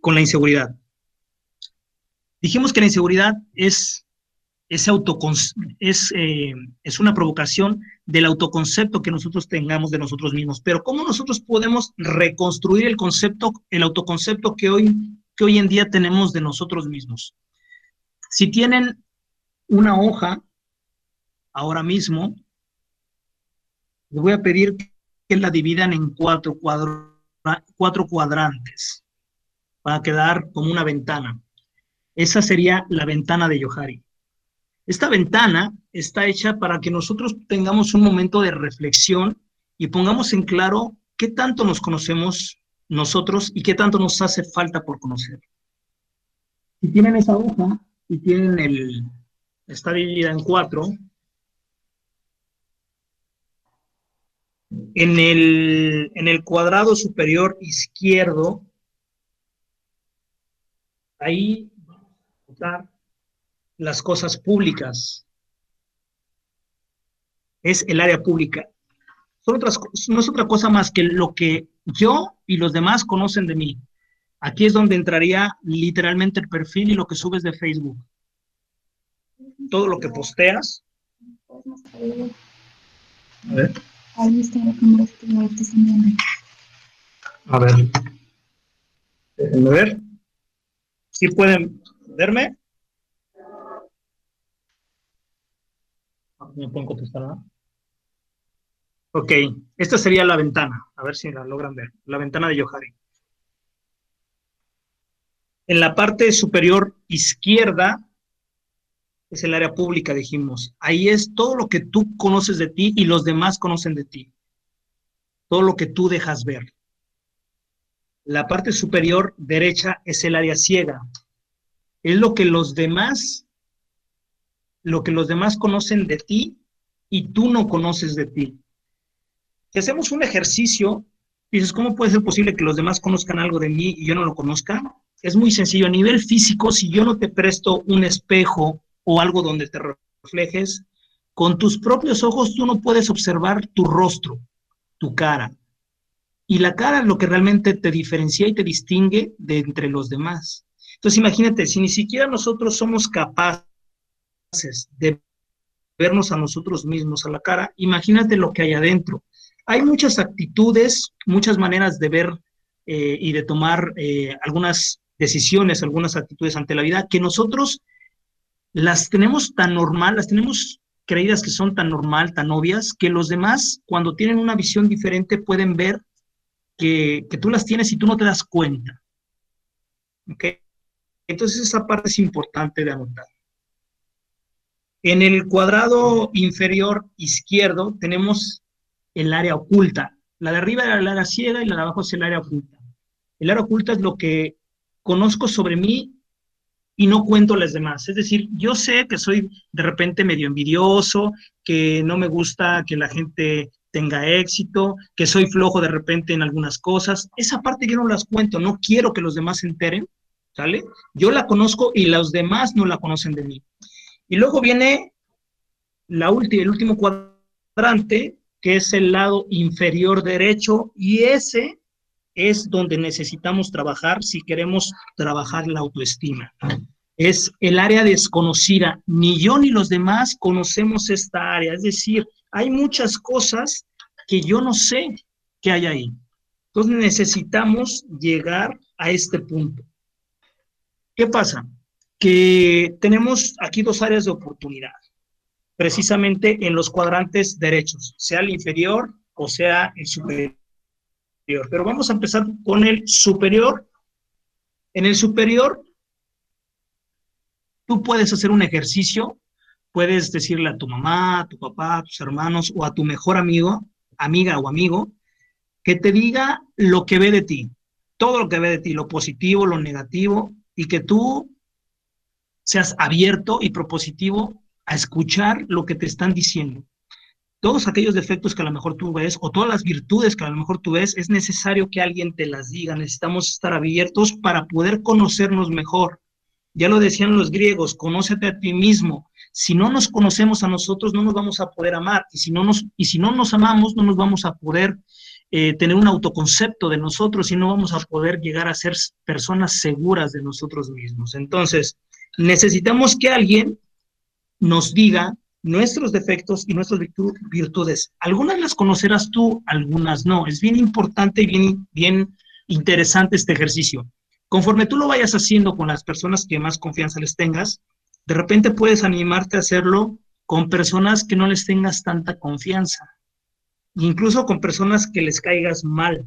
con la inseguridad. Dijimos que la inseguridad es autocon- es, eh, es una provocación del autoconcepto que nosotros tengamos de nosotros mismos. Pero ¿cómo nosotros podemos reconstruir el concepto, el autoconcepto que hoy, que hoy en día tenemos de nosotros mismos? Si tienen una hoja ahora mismo, les voy a pedir que la dividan en cuatro, cuadro- cuatro cuadrantes para quedar como una ventana. Esa sería la ventana de Yohari. Esta ventana está hecha para que nosotros tengamos un momento de reflexión y pongamos en claro qué tanto nos conocemos nosotros y qué tanto nos hace falta por conocer. Si tienen esa hoja y tienen el, está dividida en cuatro, en el, en el cuadrado superior izquierdo, ahí vamos a notar las cosas públicas. Es el área pública. Son otras, no es otra cosa más que lo que yo y los demás conocen de mí. Aquí es donde entraría literalmente el perfil y lo que subes de Facebook. Todo lo que posteas. A ver. Ahí está la cámara te estás enviando. A ver. Ver. ¿Sí pueden verme? No pueden contestar nada. Ok, esta sería la ventana. A ver si la logran ver. La ventana de Yohari. En la parte superior izquierda es el área pública, dijimos. Ahí es todo lo que tú conoces de ti y los demás conocen de ti. Todo lo que tú dejas ver. La parte superior derecha es el área ciega. Es lo que los demás, lo que los demás conocen de ti y tú no conoces de ti. Si hacemos un ejercicio, dices, ¿cómo puede ser posible que los demás conozcan algo de mí y yo no lo conozca? Es muy sencillo. A nivel físico, si yo no te presto un espejo o algo donde te reflejes, con tus propios ojos tú no puedes observar tu rostro, tu cara. Y la cara es lo que realmente te diferencia y te distingue de entre los demás. Entonces imagínate, si ni siquiera nosotros somos capaces de vernos a nosotros mismos a la cara, imagínate lo que hay adentro. Hay muchas actitudes, muchas maneras de ver eh, y de tomar eh, algunas decisiones, algunas actitudes ante la vida que nosotros las tenemos tan normal, las tenemos creídas que son tan normal, tan obvias, que los demás, cuando tienen una visión diferente, pueden ver que, que tú las tienes y tú no te das cuenta. ¿Ok? Entonces esa parte es importante de anotar. En el cuadrado inferior izquierdo tenemos el área oculta. La de arriba era el área ciega y la de abajo es el área oculta. El área oculta es lo que conozco sobre mí y no cuento las demás. Es decir, yo sé que soy de repente medio envidioso, que no me gusta que la gente tenga éxito, que soy flojo de repente en algunas cosas. Esa parte yo no las cuento, no quiero que los demás se enteren, ¿sale? Yo la conozco y los demás no la conocen de mí. Y luego viene la el último cuadrante, que es el lado inferior derecho, y ese es donde necesitamos trabajar si queremos trabajar la autoestima. Es el área desconocida. Ni yo ni los demás conocemos esta área. Es decir, hay muchas cosas que yo no sé que hay ahí. Entonces necesitamos llegar a este punto. ¿Qué pasa? Que tenemos aquí dos áreas de oportunidad, precisamente en los cuadrantes derechos, sea el inferior o sea el superior. Pero vamos a empezar con el superior. En el superior, tú puedes hacer un ejercicio, puedes decirle a tu mamá, a tu papá, a tus hermanos o a tu mejor amigo, amiga o amigo, que te diga lo que ve de ti, todo lo que ve de ti, lo positivo, lo negativo, y que tú seas abierto y propositivo a escuchar lo que te están diciendo. Todos aquellos defectos que a lo mejor tú ves o todas las virtudes que a lo mejor tú ves, es necesario que alguien te las diga. Necesitamos estar abiertos para poder conocernos mejor. Ya lo decían los griegos, conócete a ti mismo. Si no nos conocemos a nosotros, no nos vamos a poder amar. Y si no nos, y si no nos amamos, no nos vamos a poder eh, tener un autoconcepto de nosotros y no vamos a poder llegar a ser personas seguras de nosotros mismos. Entonces, necesitamos que alguien nos diga nuestros defectos y nuestras virtudes. Algunas las conocerás tú, algunas no. Es bien importante y bien, bien interesante este ejercicio. Conforme tú lo vayas haciendo con las personas que más confianza les tengas, de repente puedes animarte a hacerlo con personas que no les tengas tanta confianza, incluso con personas que les caigas mal.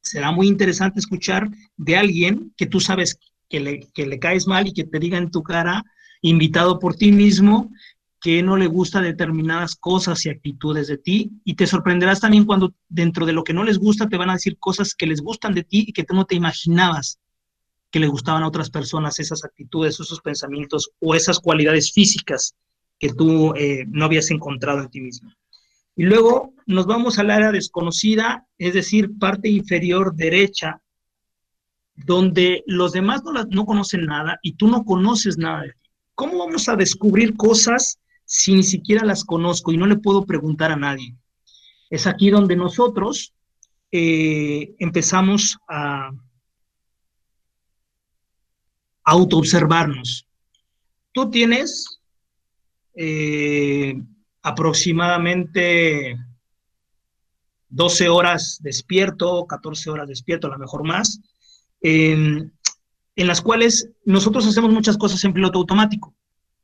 Será muy interesante escuchar de alguien que tú sabes que le, que le caes mal y que te diga en tu cara, invitado por ti mismo, que no le gusta determinadas cosas y actitudes de ti y te sorprenderás también cuando dentro de lo que no les gusta te van a decir cosas que les gustan de ti y que tú no te imaginabas que le gustaban a otras personas esas actitudes, esos pensamientos o esas cualidades físicas que tú eh, no habías encontrado en ti mismo. Y luego nos vamos al área desconocida, es decir, parte inferior derecha, donde los demás no, no conocen nada y tú no conoces nada de ti. ¿Cómo vamos a descubrir cosas si ni siquiera las conozco y no le puedo preguntar a nadie? Es aquí donde nosotros eh, empezamos a autoobservarnos. Tú tienes eh, aproximadamente 12 horas despierto, 14 horas despierto, a lo mejor más, en las cuales nosotros hacemos muchas cosas en piloto automático.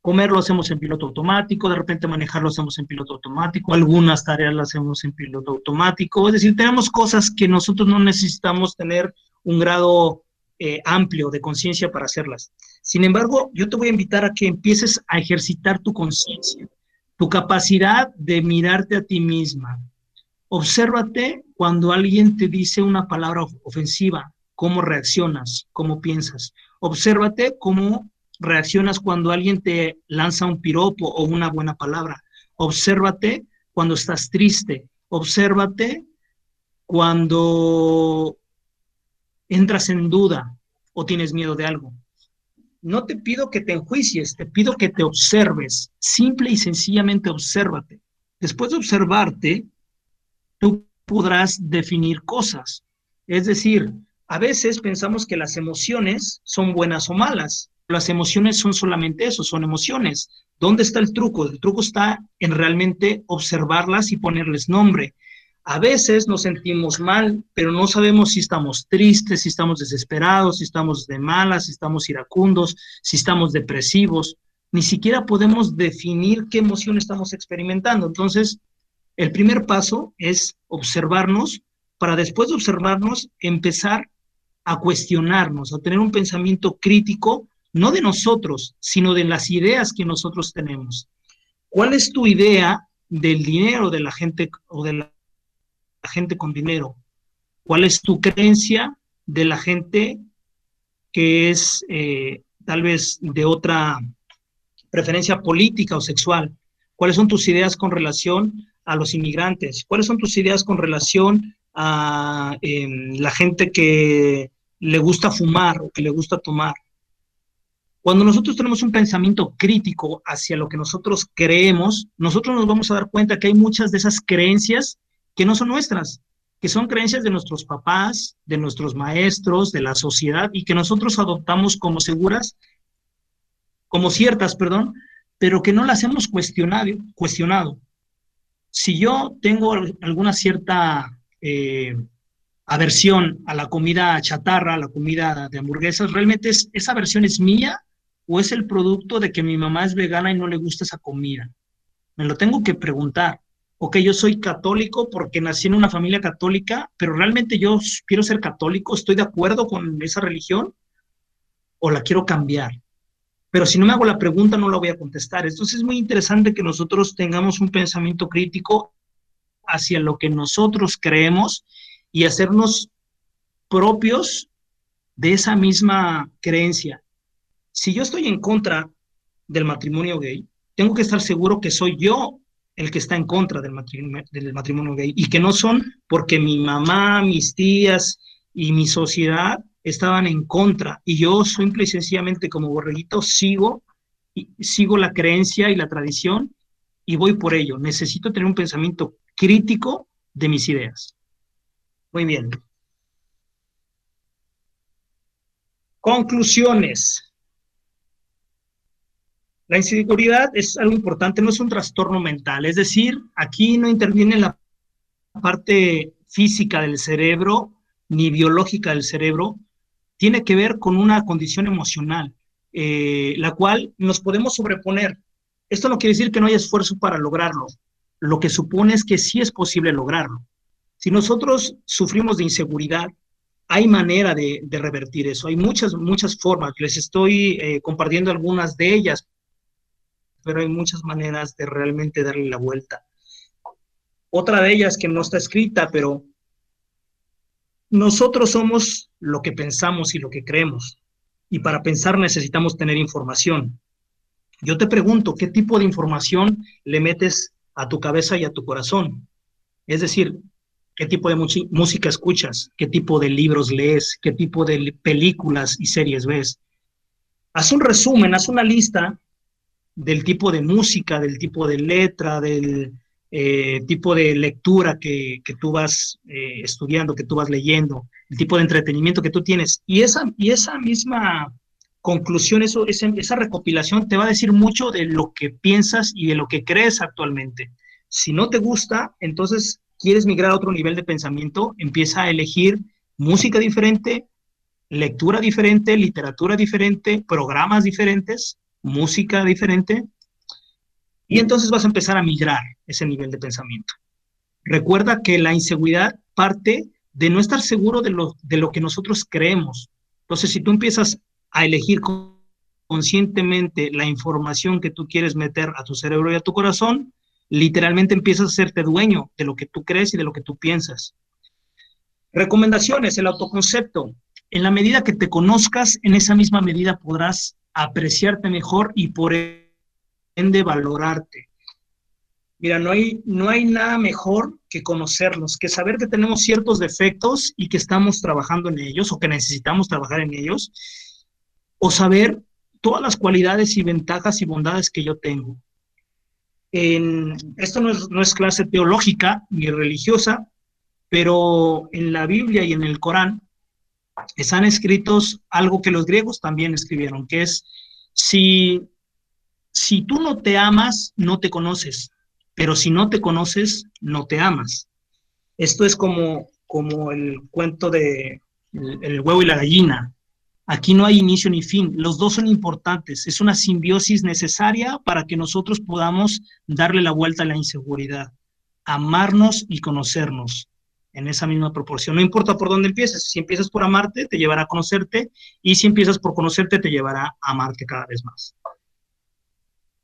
Comer lo hacemos en piloto automático, de repente manejar lo hacemos en piloto automático, algunas tareas las hacemos en piloto automático, es decir, tenemos cosas que nosotros no necesitamos tener un grado eh, amplio de conciencia para hacerlas. Sin embargo, yo te voy a invitar a que empieces a ejercitar tu conciencia, tu capacidad de mirarte a ti misma. Obsérvate cuando alguien te dice una palabra ofensiva, cómo reaccionas, cómo piensas. Obsérvate cómo reaccionas cuando alguien te lanza un piropo o una buena palabra. Obsérvate cuando estás triste. Obsérvate cuando entras en duda o tienes miedo de algo. No te pido que te enjuicies, te pido que te observes, simple y sencillamente obsérvate. Después de observarte, tú podrás definir cosas. Es decir, a veces pensamos que las emociones son buenas o malas. Las emociones son solamente eso, son emociones. ¿Dónde está el truco? El truco está en realmente observarlas y ponerles nombre. A veces nos sentimos mal, pero no sabemos si estamos tristes, si estamos desesperados, si estamos de malas, si estamos iracundos, si estamos depresivos. Ni siquiera podemos definir qué emoción estamos experimentando. Entonces, el primer paso es observarnos para después de observarnos empezar a cuestionarnos, a tener un pensamiento crítico, no de nosotros, sino de las ideas que nosotros tenemos. ¿Cuál es tu idea del dinero de la gente o de la gente con dinero? ¿Cuál es tu creencia de la gente que es eh, tal vez de otra preferencia política o sexual? ¿Cuáles son tus ideas con relación a los inmigrantes? ¿Cuáles son tus ideas con relación a em, la gente que le gusta fumar o que le gusta tomar? Cuando nosotros tenemos un pensamiento crítico hacia lo que nosotros creemos, nosotros nos vamos a dar cuenta que hay muchas de esas creencias que no son nuestras, que son creencias de nuestros papás, de nuestros maestros, de la sociedad y que nosotros adoptamos como seguras, como ciertas, perdón, pero que no las hemos cuestionado. Si yo tengo alguna cierta eh, aversión a la comida chatarra, a la comida de hamburguesas, ¿realmente es, esa aversión es mía o es el producto de que mi mamá es vegana y no le gusta esa comida? Me lo tengo que preguntar ok, yo soy católico porque nací en una familia católica, pero realmente yo quiero ser católico, estoy de acuerdo con esa religión o la quiero cambiar. Pero si no me hago la pregunta, no la voy a contestar. Entonces es muy interesante que nosotros tengamos un pensamiento crítico hacia lo que nosotros creemos y hacernos propios de esa misma creencia. Si yo estoy en contra del matrimonio gay, tengo que estar seguro que soy yo el que está en contra del matrimonio, gay y que no son porque mi mamá, mis tías y mi sociedad estaban en contra y yo simple y sencillamente como borreguito sigo sigo la creencia y la tradición y voy por ello. Necesito tener un pensamiento crítico de mis ideas. Muy bien. Conclusiones. La inseguridad es algo importante, no es un trastorno mental, es decir, aquí no interviene la parte física del cerebro ni biológica del cerebro, tiene que ver con una condición emocional, eh, la cual nos podemos sobreponer. Esto no quiere decir que no haya esfuerzo para lograrlo, lo que supone es que sí es posible lograrlo. Si nosotros sufrimos de inseguridad, hay manera de, revertir eso, hay muchas, muchas formas, les estoy eh, compartiendo algunas de ellas, pero hay muchas maneras de realmente darle la vuelta. Otra de ellas que no está escrita, pero nosotros somos lo que pensamos y lo que creemos. Y para pensar necesitamos tener información. Yo te pregunto, ¿qué tipo de información le metes a tu cabeza y a tu corazón? Es decir, ¿qué tipo de música escuchas? ¿Qué tipo de libros lees? ¿Qué tipo de películas y series ves? Haz un resumen, haz una lista del tipo de música, del tipo de letra, del eh, tipo de lectura que, tú vas eh, estudiando, que tú vas leyendo, el tipo de entretenimiento que tú tienes. Y esa, y esa misma conclusión, eso, esa, esa recopilación te va a decir mucho de lo que piensas y de lo que crees actualmente. Si no te gusta, entonces quieres migrar a otro nivel de pensamiento, empieza a elegir música diferente, lectura diferente, literatura diferente, programas diferentes música diferente, y entonces vas a empezar a migrar ese nivel de pensamiento. Recuerda que la inseguridad parte de no estar seguro de lo, de lo que nosotros creemos. Entonces, si tú empiezas a elegir conscientemente la información que tú quieres meter a tu cerebro y a tu corazón, literalmente empiezas a hacerte dueño de lo que tú crees y de lo que tú piensas. Recomendaciones, el autoconcepto. En la medida que te conozcas, en esa misma medida podrás apreciarte mejor y por ende valorarte. Mira, no hay, no hay nada mejor que conocerlos, que saber que tenemos ciertos defectos y que estamos trabajando en ellos o que necesitamos trabajar en ellos, o saber todas las cualidades y ventajas y bondades que yo tengo. En, esto no es, no es clase teológica ni religiosa, pero en la Biblia y en el Corán están escritos algo que los griegos también escribieron, que es, si, si tú no te amas, no te conoces, pero si no te conoces, no te amas. Esto es como, como el cuento de el, huevo y la gallina. Aquí no hay inicio ni fin, los dos son importantes, es una simbiosis necesaria para que nosotros podamos darle la vuelta a la inseguridad, amarnos y conocernos en esa misma proporción. No importa por dónde empieces, si empiezas por amarte, te llevará a conocerte, y si empiezas por conocerte, te llevará a amarte cada vez más.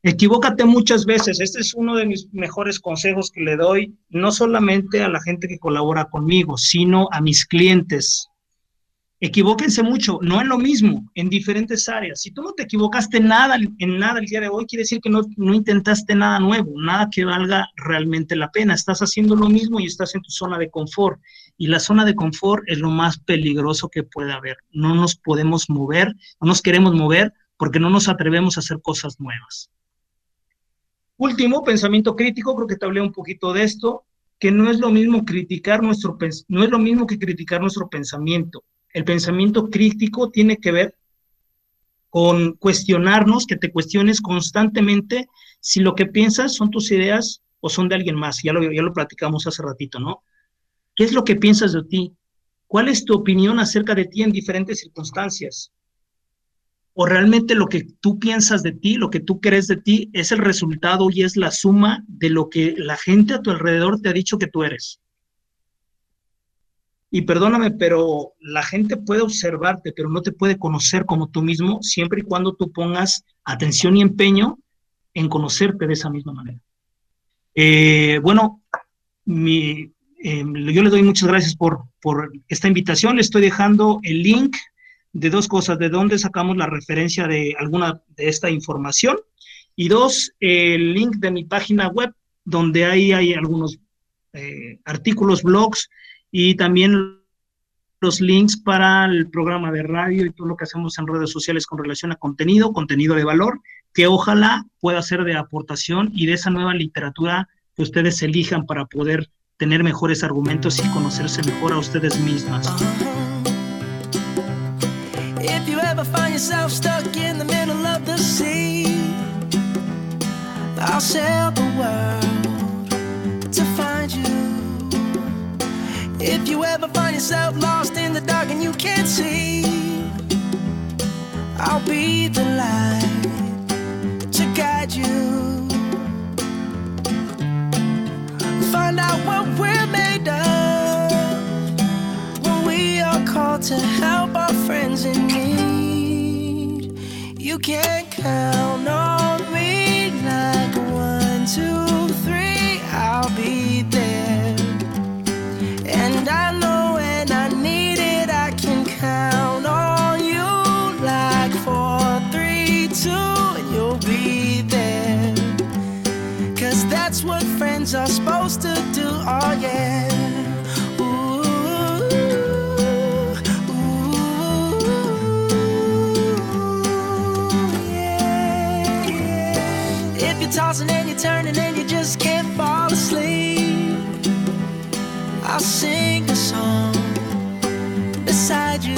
Equivócate muchas veces, este es uno de mis mejores consejos que le doy, no solamente a la gente que colabora conmigo, sino a mis clientes, equivóquense mucho, no en lo mismo, en diferentes áreas. Si tú no te equivocaste nada en nada el día de hoy, quiere decir que no, no intentaste nada nuevo, nada que valga realmente la pena. Estás haciendo lo mismo y estás en tu zona de confort. Y la zona de confort es lo más peligroso que puede haber. No nos podemos mover, no nos queremos mover porque no nos atrevemos a hacer cosas nuevas. Último, pensamiento crítico, creo que te hablé un poquito de esto, que no es lo mismo criticar nuestro, no es lo mismo que criticar nuestro pensamiento el pensamiento crítico tiene que ver con cuestionarnos, que te cuestiones constantemente si lo que piensas son tus ideas o son de alguien más. Ya lo, ya lo platicamos hace ratito, ¿no? ¿Qué es lo que piensas de ti? ¿Cuál es tu opinión acerca de ti en diferentes circunstancias? ¿O realmente lo que tú piensas de ti, lo que tú crees de ti, es el resultado y es la suma de lo que la gente a tu alrededor te ha dicho que tú eres? Y perdóname, pero la gente puede observarte, pero no te puede conocer como tú mismo, siempre y cuando tú pongas atención y empeño en conocerte de esa misma manera. Eh, bueno, em, yo le doy muchas gracias por, esta invitación. Le estoy dejando el link de dos cosas, de dónde sacamos la referencia de alguna de esta información. Y dos, el link de mi página web, donde ahí hay algunos eh, artículos, blogs y también los links para el programa de radio y todo lo que hacemos en redes sociales con relación a contenido, contenido de valor, que ojalá pueda ser de aportación y de esa nueva literatura que ustedes elijan para poder tener mejores argumentos y conocerse mejor a ustedes mismas. If you ever find yourself stuck in the middle of the sea I'll sail the world If you ever find yourself lost in the dark and you can't see, I'll be the light to guide you. Find out what we're made of when we are called to help our friends in need. You can't count on oh yeah. If you're tossing and you're turning and you just can't fall asleep, I'll sing a song beside you.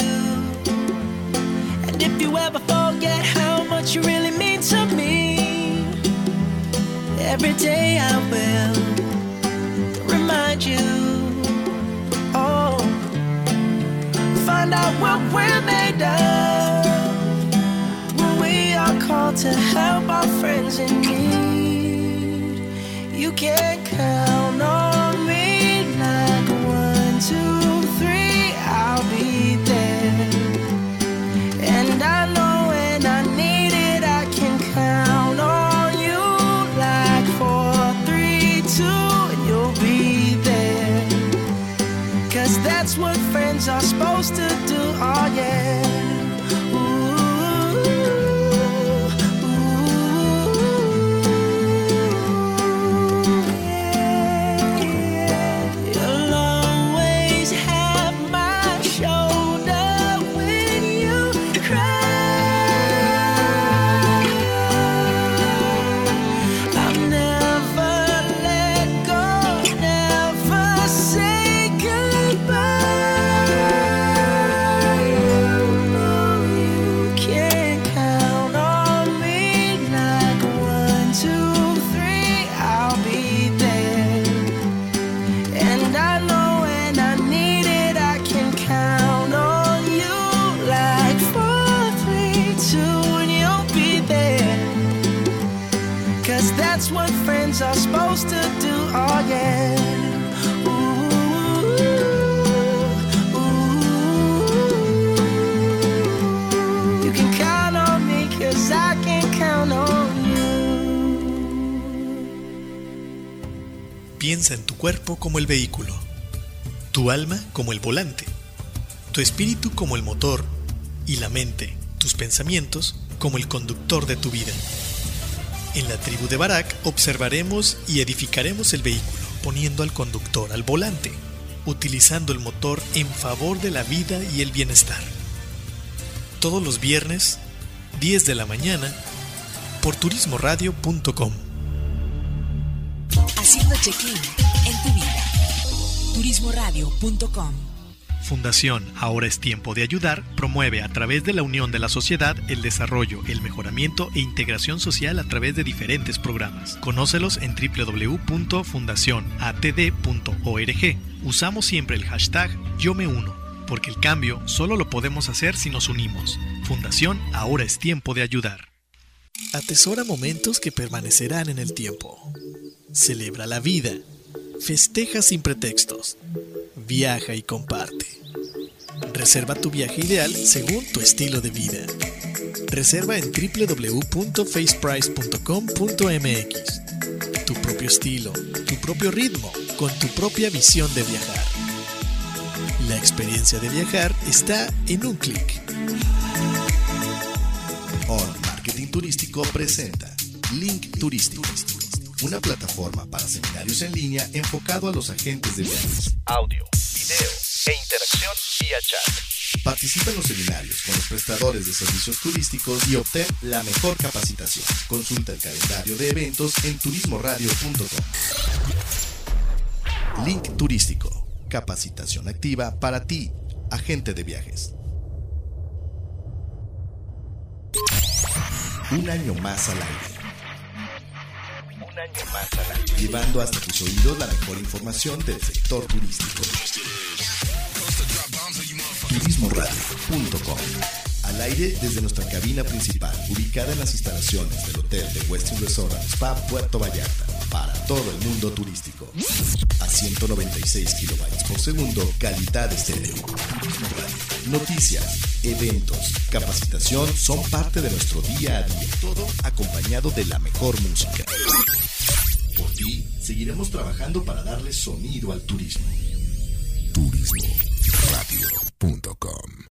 And if you ever forget how much you really mean to me, every day I will you. Oh, find out what we're made of when we are called to help our friends in need. You can count on are supposed to do, oh yeah. Cuerpo como el vehículo, tu alma como el volante, tu espíritu como el motor y la mente, tus pensamientos, como el conductor de tu vida. En la tribu de Barak observaremos y edificaremos el vehículo poniendo al conductor al volante, utilizando el motor en favor de la vida y el bienestar. Todos los viernes, 10 de la mañana, por turismoradio.com. Haciendo check-in en tu vida. Turismoradio.com. Fundación Ahora es tiempo de ayudar promueve a través de la unión de la sociedad el desarrollo, el mejoramiento e integración social a través de diferentes programas. Conócelos en www.fundacionatd.org. Usamos siempre el hashtag Yo me uno, porque el cambio solo lo podemos hacer si nos unimos. Fundación Ahora es tiempo de ayudar. Atesora momentos que permanecerán en el tiempo. Celebra la vida. Festeja sin pretextos. Viaja y comparte. Reserva tu viaje ideal según tu estilo de vida. Reserva en www.faceprice.com.mx. Tu propio estilo, tu propio ritmo, con tu propia visión de viajar. La experiencia de viajar está en un clic. On Marketing Turístico presenta Link Turístico, una plataforma para seminarios en línea enfocado a los agentes de viajes. Audio, video e interacción vía chat. Participa en los seminarios con los prestadores de servicios turísticos y obtén la mejor capacitación. Consulta el calendario de eventos en turismoradio.com. Link Turístico, capacitación activa para ti, agente de viajes. Un año más al aire. Aire. llevando hasta tus oídos la mejor información del sector turístico. Turismoradio.com Al aire desde nuestra cabina principal, ubicada en las instalaciones del Hotel de Westin Resort Spa Puerto Vallarta, para todo el mundo turístico. A 196 kilobytes por segundo, calidad estéreo. Turismo. Noticias, eventos, capacitación son parte de nuestro día a día, todo acompañado de la mejor música. Por ti, seguiremos trabajando para darle sonido al turismo. Turismoradio.com